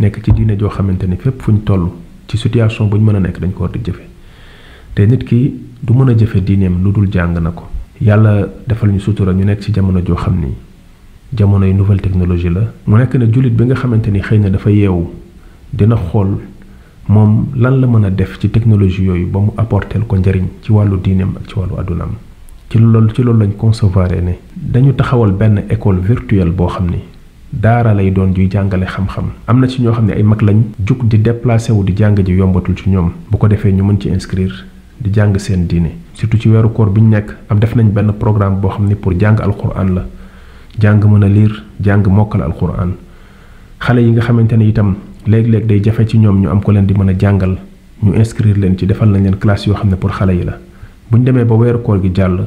nekk ci diine joo xamante ni fépp fu ñu toll ci situation bu ñu mën a nekk dañ ko war di jëfe te nit ki du mën a jëfe diineem lu dul jàng na ko yàlla defal ñu sutura ñu nekk ci jamono joo xam ni jamonoy nouvelle technologie la mu nekk ne jullit bi nga xamante ni xëy na dafa yeewu dina xool moom lan la mën a def ci technologie yooyu ba mu apporteel ko njariñ ci wàllu diineem ak ci wàllu àddunaam ci loolu ci loolu lañ concevoir ne dañu taxawal benn école virtuelle boo xam ni daara lay doon juy jàngale xam-xam am na ci ñoo xam ne ay mag lañ jug di déplacé wu di jàng ji yombatul ci ñoom bu ko defee ñu mën ci inscrire di jàng seen diine surtout ci weeru koor bi ñu nekk am def nañ benn programme boo xam ne pour jàng alquran la jàng mën a liir jàng mokkal alquran xale yi nga xamante ne itam léeg-léeg day jafe ci ñoom ñu am ko leen di mën a jàngal ñu inscrire leen ci defal nañ leen classe yoo xam ne pour xale yi la bu ñu demee ba weeru koor gi jàll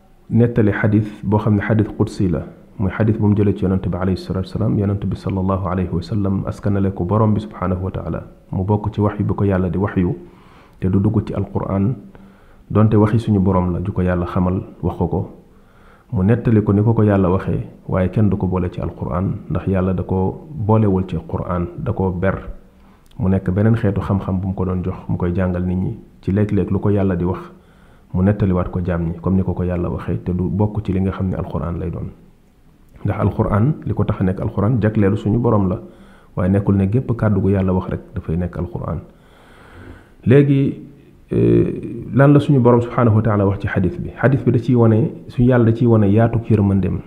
nettali xadis boo xam ne xadis qudsi la muy xadis bu mu jëlee ci yonante bi alayhi salatu wasalaam yonante bi salallahu alayhi wa sallam askanale ko borom bi subhanahu wa taala mu bokk ci wax yu bi ko yàlla di wax yu te du dugg ci alquran donte waxi suñu borom la ju ko yàlla xamal wax ko ko mu nettali ko ni ko ko yàlla waxee waaye kenn du ko boole ci alquran ndax yàlla da ko boolewul ci quran da ko ber mu nekk beneen xeetu xam-xam bu mu ko doon jox mu koy jàngal nit ñi ci léeg-léeg lu ko yàlla di wax mu nettaliwaat ko jaam ñi comme ni ko ko yàlla waxee te du bokk ci li nga xam ne alxuraan lay doon ndax alxuraan li ko tax a nekk alxuraan jagleelu suñu borom la waaye nekkul ne gépp kàddu gu yàlla wax rek dafay nekk alxuraan léegi lan la suñu borom subhanahu wa taala wax ci xadis bi xadis bi da ciy wane suñu yàlla da ciy wane yaatuk yërmandeem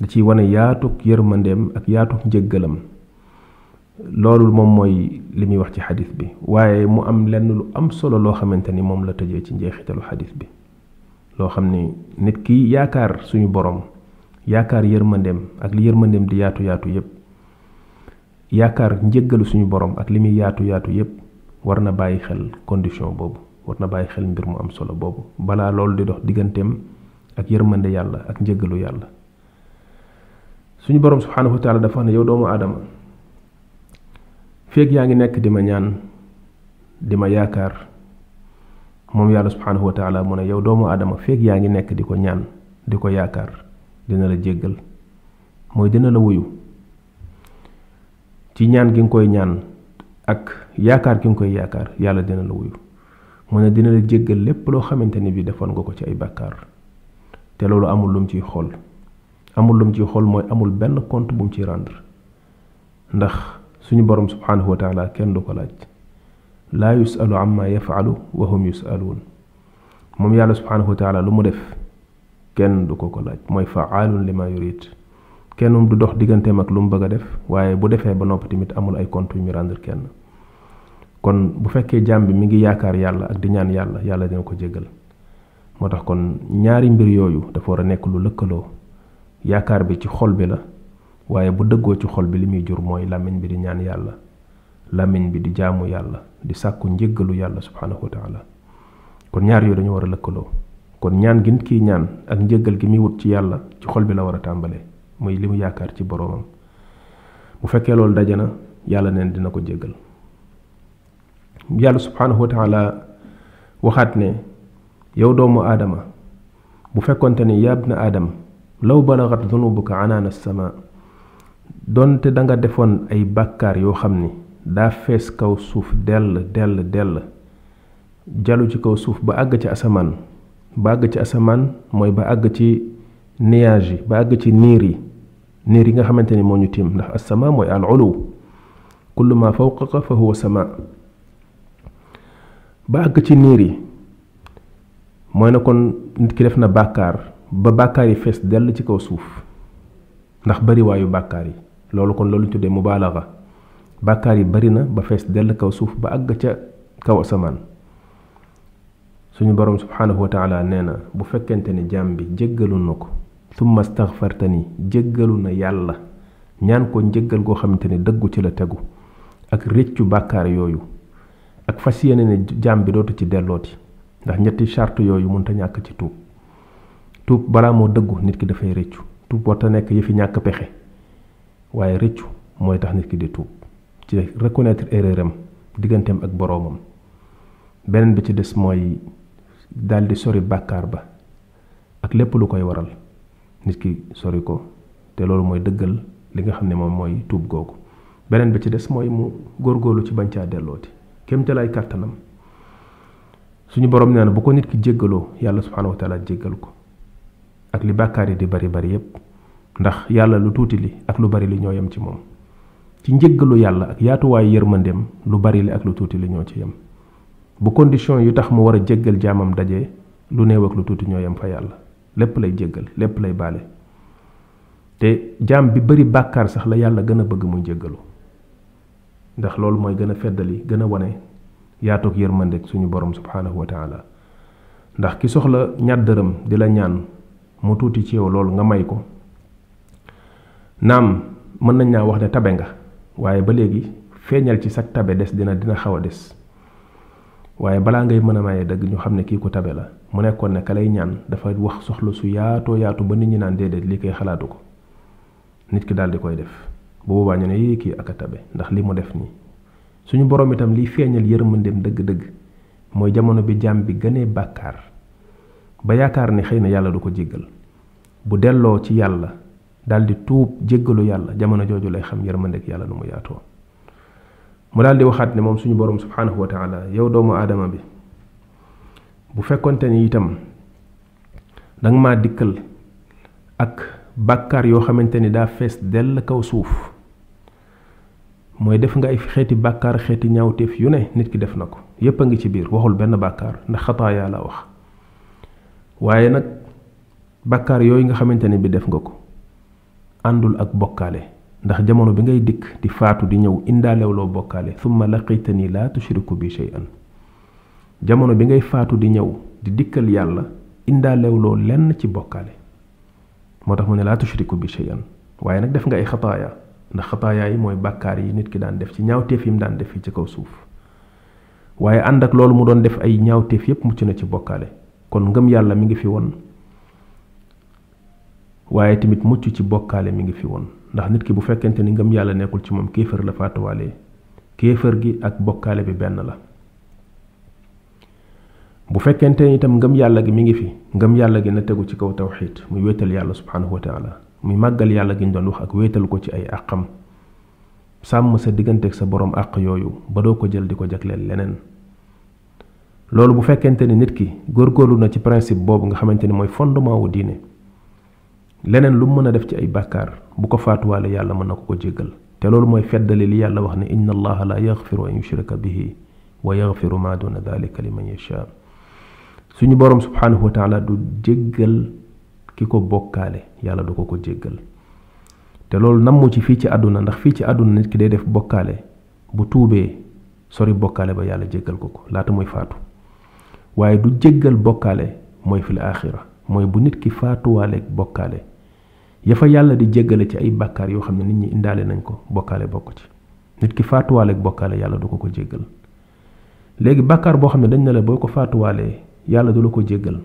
da ciy wane yaatuk yërmandeem ak yaatuk njëggalam loolu moom mooy li muy wax ci xadis bi waaye mu am lenn lu am solo loo xamante ni moom la tëjee ci njeexitalu xadis bi loo xam ni nit ki yaakaar suñu borom yaakaar yërmandeem ak li yërmandeem di yaatu yaatu yépp yaakaar njëggalu suñu borom ak li muy yaatu yaatu yépp war na bàyyi xel condition boobu war na bàyyi xel mbir mu am solo boobu balaa loolu di dox digganteem ak yërmande yàlla ak njëggalu yàlla suñu borom subhanahu wa taala dafa ne yow doomu aadama feeg yaa ngi nekk di ma ñaan di ma yaakaar moom yàlla subhanahu wa taala mu ne yow doomu aadama feeg yaa ngi nekk di ko ñaan di ko yaakaar dina la jéggal mooy dina la wuyu ci ñaan gi nga koy ñaan ak yaakaar gi nga koy yaakaar yàlla dina la wuyu mu ne dina la jéggal lépp loo xamante ni bi defoon nga ko ci ay bàkkaar te loolu amul lum ciy xool amul lum ciy xool mooy amul benn compte bu mu ciy rendre ndax suñu borom subhanahu wa taala kenn du ko laaj laa yusalu amma yafalu wa hum yusaluun moom yàlla subhanahu wa taala lu mu def kenn du ko ko laaj mooy faalun li ma yurid kenn du dox digganteem ak lu mu bëgg a def waaye bu defee ba noppi tamit amul ay compte yu ñu rendre kenn kon bu fekkee jaam bi mi ngi yaakaar yàlla ak di ñaan yàlla yàlla dina ko jéggal moo tax kon ñaari mbir yooyu dafa war a nekk lu lëkkaloo yaakaar bi ci xol bi la waaye bu dëggoo ci xol bi li muy jur mooy làmmiñ bi di ñaan yàlla làmmiñ bi di jaamu yàlla di sàkku njëggalu yàlla subhanahu wa taala kon ñaar yooyu dañu war a lëkkaloo kon ñaan gin kii ñaan ak njëggal gi muy wut ci yàlla ci xol bi la war a tàmbale muy li mu yaakaar ci boroomam bu fekkee loolu daje na yàlla neen dina ko jéggal yàlla subhanahu wa taala waxaat ne yow doomu aadama bu fekkonte ni yaab na aadam law balagat dunubuka anaana sama donte da nga defoon ay bàkkaar yoo xam ni daa fees kaw suuf dell dell dell jalu ci kaw suuf ba àgg ci asamaan ba àgg ci asamaan mooy ba àgg ci nuage yi ba àgg ci niir yi niir yi nga xamante ni moo ñu tiim ndax asama mooy al ulu kullu ma fawqaka fa huwa sama ba àgg ci niir yi mooy na kon nit ki def na bàkkaar ba bàkkaar yi fees dell ci kaw suuf ndax bariwaayu bàkkaar yi loolu kon loolu ñu tuddee mubaalaxa bàkkaar yi bari na ba fees dell kaw suuf ba àgg ca kaw asamaan suñu borom subhanahu wa taala nee na bu fekkente ne jaam bi jéggalu na ko summa astaghfartani jéggalu na yàlla ñaan ko njéggal goo xamante ne dëggu ci la tegu ak rëccu bàkkaar yooyu ak fas yéene ne jaam bi dootu ci dellooti ndax ñetti charte yooyu mënta ñàkk ci tuub tuub balaa moo dëggu nit ki dafay rëccu tuub warta nekk yëfi ñàkk pexe waaye rëccu mooy tax nit ki di tuub ci reconnaître erreur am digganteem ak boroomam beneen bi ci des mooy daldi sori bàkkaar ba ak lépp lu koy waral nit ki sori ko te loolu mooy dëggal li nga xam ne moom mooy tuub googu beneen bi ci des mooy mu góor góorlu ci bañ caa dellooti kem ca lay kàttanam suñu borom nee na bu ko nit ki jéggaloo yàlla subhanahu wa taala jéggal ko ak li bàkkaar yi di bari bari yépp ndax yàlla lu tuuti li ak lu bari li ñoo yem ci moom ci njëggalu yàlla ak yaatuwaayu yërmandeem lu bari li ak lu tuuti li ñoo ci yem bu condition yu tax mu war a jéggal jaamam daje lu néew ak lu tuuti ñoo yem fa yàlla lépp lay jéggal lépp lay baale te jaam bi bari bàkkaar sax la yàlla gën a bëgg muy jéggalu ndax loolu mooy gën a feddali gën a wane yaatoog yërmandeg suñu borom subhaanahu wa taala ndax ki soxla ñaat dërëm di la ñaan mu tuuti ci yow loolu nga may ko naam mën nañ naa wax ne tabe nga waaye ba léegi feeñal ci sag tabe des dina dina xaw a des waaye balaa ngay mën a maye dëgg ñu xam ne kii ku tabe la mu nekkoon ne ka lay ñaan dafa wax soxla su yaatoo yaatu ba nit ñi naan déedéet li koy xalaatu ko nit ki daal di koy def bu boobaa ñu ne yii kii ak a tabe ndax li mu def nii suñu borom itam liy feeñal yërmandeem dëgg-dëgg mooy jamono bi jaam bi gënee bàkkaar ba yaakaar ni xëy na yàlla du ko jéggal bu delloo ci yàlla daal di tuub jéggalu yàlla jamono jooju lay xam yërmandeeg yàlla nu mu yaatoo mu daal di waxaat ne moom suñu borom subhanahu wa taala yow doomu aadama bi bu fekkonte ni itam danga ma dikkal ak bàkkaar yoo xamante ni daa fees dell kaw suuf mooy def nga ay xeeti bàkkaar xeeti ñaawteef yu ne nit ki def na ko yépp a ngi ci biir waxul benn bàkkaar ndax xataayaa la wax waaye nag bàkkaar yooyu nga xamante ne bi def nga ko àndul ak bokkaale ndax jamono bi ngay dikk di faatu di ñëw indaalewloo bokkaale thumma laqitani laa tushriku bi shay'an jamono bi ngay faatu di ñëw di dikkal yàlla indaalewloo lenn ci bokkaale moo tax mu ne laa tushriku bi shay'an waaye nag def nga ay xataaya ndax xataaya yi mooy bàkkaar yi nit ki daan def ci ñaawteef yi mu daan def fii ci kaw suuf waaye ànd ak loolu mu doon def ay ñaawteef yépp mucc na ci bokkaale kon ngëm yàlla mi ngi fi woon waaye tamit mucc ci bokkaale mi ngi fi woon ndax nit ki bu fekkente ni ngëm yàlla nekkul ci moom kéefër la faatuwaalee kéefër gi ak bokkaale bi benn la bu fekkente ni itam ngëm yàlla gi mi ngi fi ngëm yàlla gi na tegu ci kaw tawxiid muy wéetal yàlla subhanahu wa taala muy màggal yàlla gi ñu doon wax ak wéetal ko ci ay àqam sàmm sa diggante ak sa borom àq yooyu ba doo ko jël di ko jagleel leneen loolu bu fekkente ni nit ki góorgóorlu na ci principe boobu nga xamante ni mooy fondement wu diine leneen lu mën a def ci ay bàkkaar bu ko faatuwaale yàlla mën na ko ko jéggal te loolu mooy feddali li yàlla wax ne inna allaha la yaxfiru an yushrika bihi wa yaxfiru ma duna dalika liman yasha suñu borom subhanahu wa taala du jéggal ki ko bokkaale yàlla du ko ko jéggal te loolu nammu ci fii ci àdduna ndax fii ci àdduna nit ki day def bokkaale bu tuubee sori bokkaale ba yàlla jéggal ko ko laata muy faatu waaye du jéggal bokkaale mooy fil aaxira mooy bu nit ki faatuwaaleeg bokkaale ya fa yàlla di jéggale ci ay bàkkaar yoo xam ne nit ñi indaale nañ ko bokkaale bokk ci nit ki faatuwaaleeg bokkaale yàlla du ko ko jéggal léegi bàkkaar boo xam ne dañ ne la boo ko faatuwaalee yàlla du la ko jéggal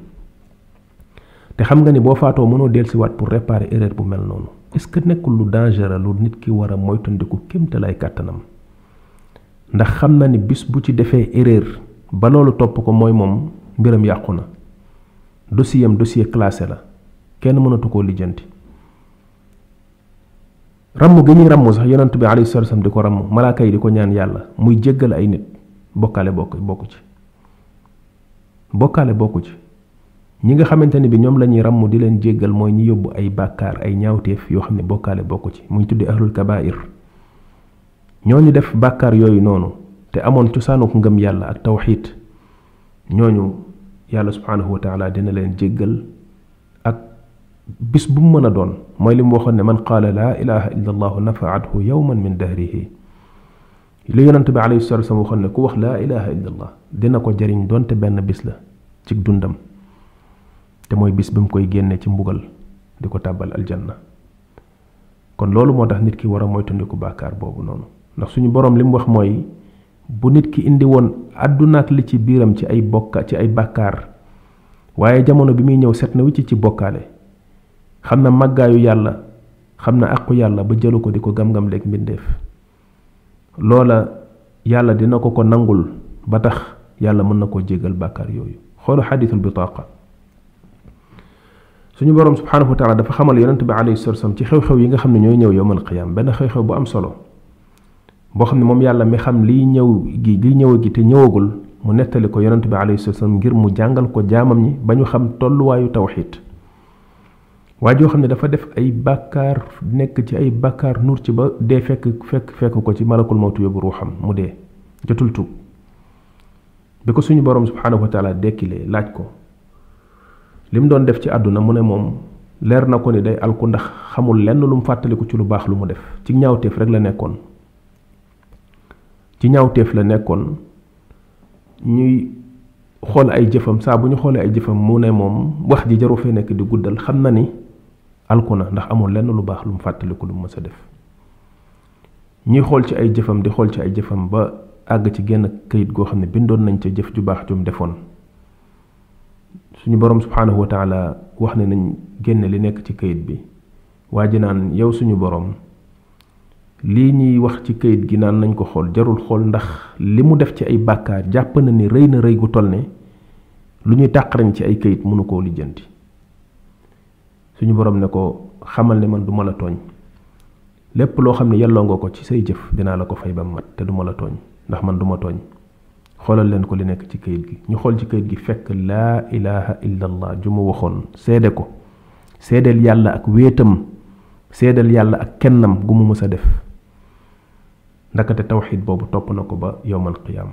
te xam nga ni boo faatoo mënoo dellusiwaat pour réparer erreur bu mel noonu est-ce que nekkul lu dangereux lu nit ki war a moytandiku kémte lay kàttanam ndax xam na ni bis bu ci defee erreur ba loolu topp ko mooy moom mbiram yàqu na dossier am dossier classé la kenn mënatu koo lijjanti ramm gi ñuy ramm sax yonent bi alayhi salatu wasallam di ko ramm malaaka yi di ko ñaan yàlla muy jéggal ay nit bokkale bokk bokk ci bokkaale bokku ci ñi nga xamante ne bi ñoom la ñuy ràmm di leen jéggal mooy ñi yóbbu ay bàkkaar ay ñaawteef yoo xam ne bokkaale bokku ci muñ tuddee ahlul kabair ñooñu def bàkkaar yooyu noonu te amoon cosaanuk ngëm yàlla ak tawxiid ñooñu yàlla subhaanahu wa taala dina leen jéggal ak bis bu mu mën a doon mooy li mu waxoon ne man qaala laa ilaha illa allahu nafaathu yowman min dahrihi lu yonent bi alayhi salatu wasallam waxoon ne ku wax laa ilaha illa allah dina ko jariñ donte benn bis la ci dundam te mooy bis bi mu koy génne ci mbugal di ko tàbbal aljanna kon loolu moo tax nit ki war a moytandiku bàkkaar boobu noonu ndax suñu borom li mu wax mooy bu nit ki indi woon àdduna ak li ci biiram ci ay bokka ci ay bàkkaar waaye jamono bi muy ñëw set na wicc ci bokkaale xam na màggaayu yàlla xam na àqu yàlla ba jëlu ko di ko gam-gam leeg mbindeef loola yàlla dina ko ko nangul ba tax yàlla mën na koo jéggal bàkkaar yooyu xoolu xadiisul bitaaqa suñu borom subhanahu wa taala dafa xamal yonent bi alayhi salatu wasallam ci xew-xew yi nga xam ne ñooy ñëw yowmal qiyaam benn xew-xew bu am solo boo xam ne moom yàlla mi xam liy ñëw gi liy ñëw gi te ñëwagul mu nettali ko yonent bi alayhi salatu wasallam ngir mu jàngal ko jaamam ñi ba ñu xam tolluwaayu tawxiid waa joo xam ne dafa def ay bàkkaar nekk ci ay bàkkaar nuur ci ba dee fekk fekk fekk ko ci malakul mawtu yóbbu ruuxam mu dee jotul tuub bi ko suñu borom subhanahu wa taala dekkilee laaj ko li mu doon def ci àdduna mu ne moom leer na ko ni day alku ndax xamul lenn lu mu fàttaliku ci lu baax lu mu def ci ñaawteef rek la nekkoon ci ñaawteef la nekkoon ñuy xool ay jëfam saa bu ñu xoolee ay jëfam mu ne moom wax ji jaru fee nekk di guddal xam na ni alku na ndax amul lenn lu baax lu mu fàttaliku lu mu mës a def ñuy xool ci ay jëfam di xool ci ay jëfam ba àgg ci genn kayit goo xam ne bindoon nañ ca jëf ju baax jum defoon suñu borom subhaanahu wa taala wax ne nañ génne li nekk ci kayit bi waa ji naan yow suñu borom lii ñuy wax ci kayit gi naan nañ ko xool jarul xool ndax li mu def ci ay bàkkaar jàpp na ni rëy na rëy gu toll ne lu ñuy tàqarañ ci ay kayit mënu koo lijjanti suñu borom ne ko xamal ne man du ma la tooñ lépp loo xam ne yelloo nga ko ci say jëf dinaa la ko fay ba mat te du ma la tooñ ndax man du ma tooñ xoolal leen ko li nekk ci kayit gi ñu xool ci kayit gi fekk laa ilaha illa allah ju mu waxoon seede ko seedeel yàlla ak wéetam seedeel yàlla ak kennam gu mu mës a def ndakate tawxid boobu topp na ko ba yowmal qiyaam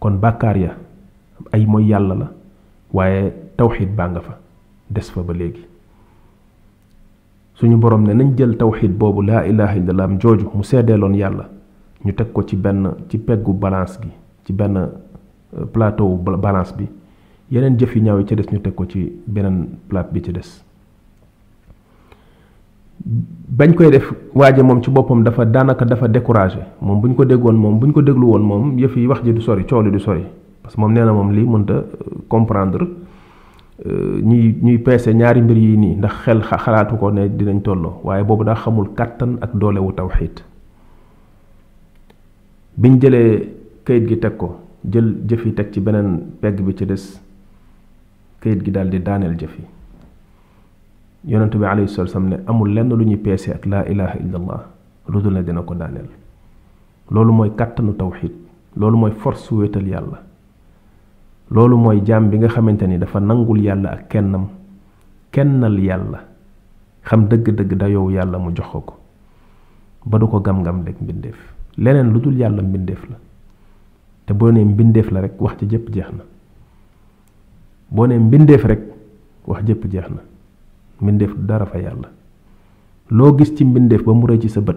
kon bàkkaar ya ay mooy yàlla la waaye tawxid baa nga fa des fa ba léegi suñu borom ne nañ jël tawxiid boobu laa ilaha illallah am jooju mu seedeeloon yàlla ñu teg ko ci benn ci peggu balance gi ci benn euh, plateau balance bi yeneen jëf yu ñaaw yi ci des ñu teg ko ci beneen plate bi ci des bañ koy def waaje moom ci boppam dafa daanaka dafa découragé moom bu ñu ko déggoon moom bu ñu ko déglu woon moom yëf yi wax ji du sori coow li du sori parce que moom nee na moom lii mënta euh, comprendre euh, ñuy ñuy peese ñaari mbir yi nii ndax xel xalaatu ko ne dinañ tolloo waaye boobu daa xamul kàttan ak doole wu tawxiid biñ jëlee kayit gi teg ko jël jëf yi teg ci beneen pegg bi ci des kayit gi daal di daaneel jëf yi yonent bi alayhi salatu wasallam ne amul lenn lu ñuy peese ak laa ilaha illa allah lu dul ne dina ko daaneel loolu mooy kàttanu tawxid loolu mooy force wéetal yàlla loolu mooy jaam bi nga xamante ni dafa nangul yàlla ak kennam kennal yàlla xam dëgg-dëgg dayoow yàlla mu jox ko ko ba du ko gam-gam lekk mbindeef leneen lu dul yàlla mbindeef la te boo nee mbindeef la rek wax ci jëpp jeex na boo nee mbindeef rek wax jëpp jeex na mbindeef dara fa yàlla loo gis ci mbindeef ba mu rëy ci sa bët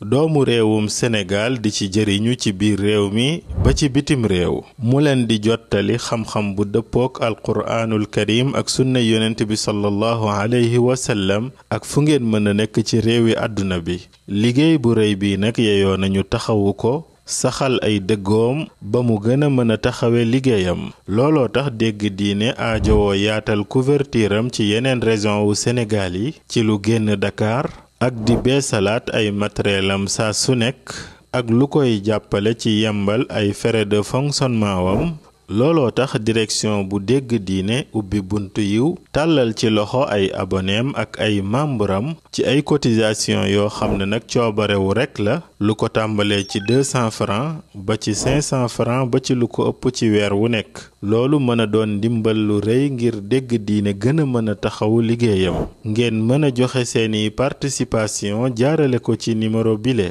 doomu réewum Sénégal di ci jëriñu ci biir réew mi ba ci bitim réew mu leen di jottali xam-xam bu dëppook alquraanul karim ak sunna yonent bi sallallahu alayhi wa sallam ak fu ngeen mën a nekk ci réewi àdduna bi liggéey bu rëy bi nag yeyoo nañu taxawu ko saxal ay dëggoom ba mu gën a mën a taxawe liggéeyam looloo tax dégg diine aajowoo yaatal couverture am ci yeneen région wu Sénégal yi ci lu génn Dakar ak di beesalaat ay matériel am saa su nekk ak lu koy jàppale ci yembal ay frais de fonctionnement wam looloo tax direction bu dégg diine ubbi buntu yiw tàllal ci loxo ay aboneem ak ay membram ci ay cotisation yoo xam ne nag coobarewu rekk la lu ko tàmbalee ci 200 francs ba ci 500 francs ba ci lu ko ëpp ci weer wu nekk loolu mën a doon ndimbal lu rëy ngir dégg diine gën a mën a taxawu liggéeyam ngeen mën a joxe seeni participation jaarale ko ci numéro bile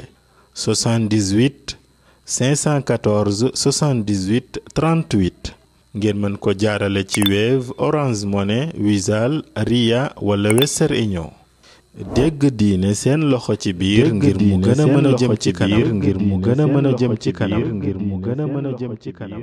78 514 78 38 ngeen mën ko jaarale ci Wave Orange Money Wizall Ria wala Western Union. dégg diine seen loxo ci biir ngir mu gën a mën a jëm ci kanam ngir mu gën a mën a jëm ci kanam ngir mu gën a mën a jëm ci kanam.